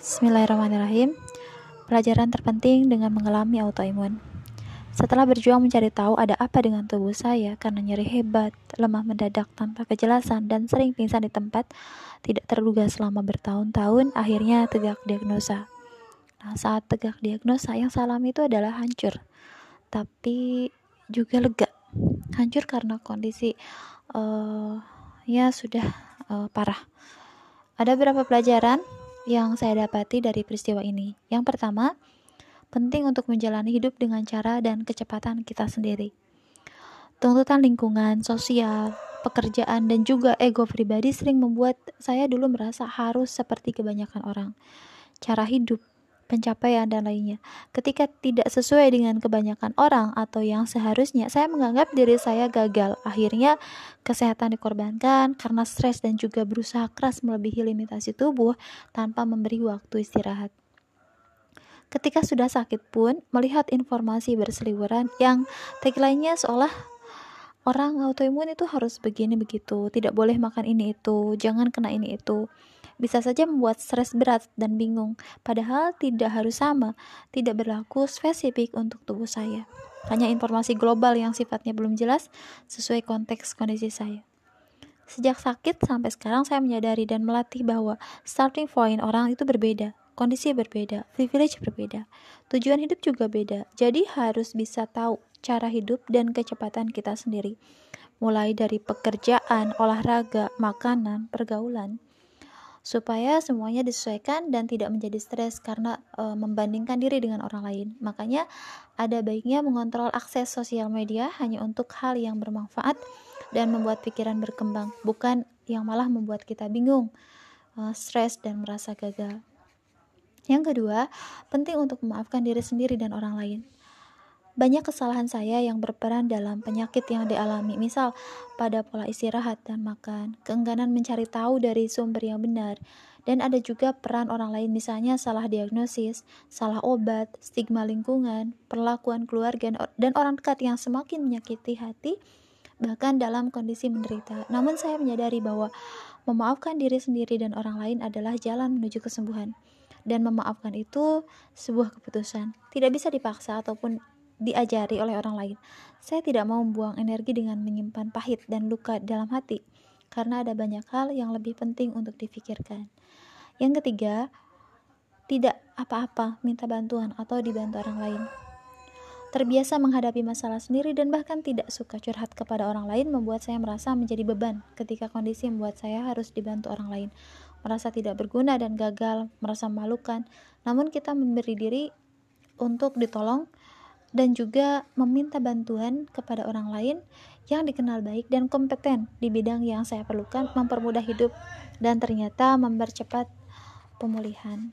Bismillahirrahmanirrahim. Pelajaran terpenting dengan mengalami autoimun. Setelah berjuang mencari tahu ada apa dengan tubuh saya karena nyeri hebat, lemah mendadak tanpa kejelasan, dan sering pingsan di tempat tidak terduga selama bertahun-tahun, akhirnya tegak diagnosa. Nah, saat tegak diagnosa, yang saya alami itu adalah hancur, tapi juga lega. Hancur karena kondisi uh, ya sudah uh, parah. Ada beberapa pelajaran yang saya dapati dari peristiwa ini. Yang pertama, penting untuk menjalani hidup dengan cara dan kecepatan kita sendiri. Tuntutan lingkungan, sosial, pekerjaan, dan juga ego pribadi sering membuat saya dulu merasa harus seperti kebanyakan orang. Cara hidup, pencapaian, dan lainnya. Ketika tidak sesuai dengan kebanyakan orang atau yang seharusnya, saya menganggap diri saya gagal. Akhirnya, kesehatan dikorbankan karena stres dan juga berusaha keras melebihi limitasi tubuh tanpa memberi waktu istirahat. Ketika sudah sakit pun, melihat informasi berseliweran yang tagline-nya seolah orang autoimun itu harus begini begitu, tidak boleh makan ini itu, jangan kena ini itu bisa saja membuat stres berat dan bingung, padahal tidak harus sama, tidak berlaku spesifik untuk tubuh saya. Hanya informasi global yang sifatnya belum jelas sesuai konteks kondisi saya. Sejak sakit sampai sekarang saya menyadari dan melatih bahwa starting point orang itu berbeda, kondisi berbeda, privilege berbeda, tujuan hidup juga beda. Jadi harus bisa tahu cara hidup dan kecepatan kita sendiri. Mulai dari pekerjaan, olahraga, makanan, pergaulan, supaya semuanya disesuaikan dan tidak menjadi stres karena e, membandingkan diri dengan orang lain. Makanya ada baiknya mengontrol akses sosial media hanya untuk hal yang bermanfaat dan membuat pikiran berkembang, bukan yang malah membuat kita bingung, e, stres dan merasa gagal. Yang kedua, penting untuk memaafkan diri sendiri dan orang lain. Banyak kesalahan saya yang berperan dalam penyakit yang dialami, misal pada pola istirahat dan makan, keengganan mencari tahu dari sumber yang benar, dan ada juga peran orang lain misalnya salah diagnosis, salah obat, stigma lingkungan, perlakuan keluarga, dan orang dekat yang semakin menyakiti hati, bahkan dalam kondisi menderita. Namun saya menyadari bahwa memaafkan diri sendiri dan orang lain adalah jalan menuju kesembuhan. Dan memaafkan itu sebuah keputusan, tidak bisa dipaksa ataupun diajari oleh orang lain. Saya tidak mau membuang energi dengan menyimpan pahit dan luka dalam hati, karena ada banyak hal yang lebih penting untuk difikirkan. Yang ketiga, tidak apa-apa minta bantuan atau dibantu orang lain. Terbiasa menghadapi masalah sendiri dan bahkan tidak suka curhat kepada orang lain membuat saya merasa menjadi beban ketika kondisi membuat saya harus dibantu orang lain. Merasa tidak berguna dan gagal, merasa memalukan. Namun kita memberi diri untuk ditolong dan juga meminta bantuan kepada orang lain yang dikenal baik dan kompeten di bidang yang saya perlukan mempermudah hidup dan ternyata mempercepat pemulihan.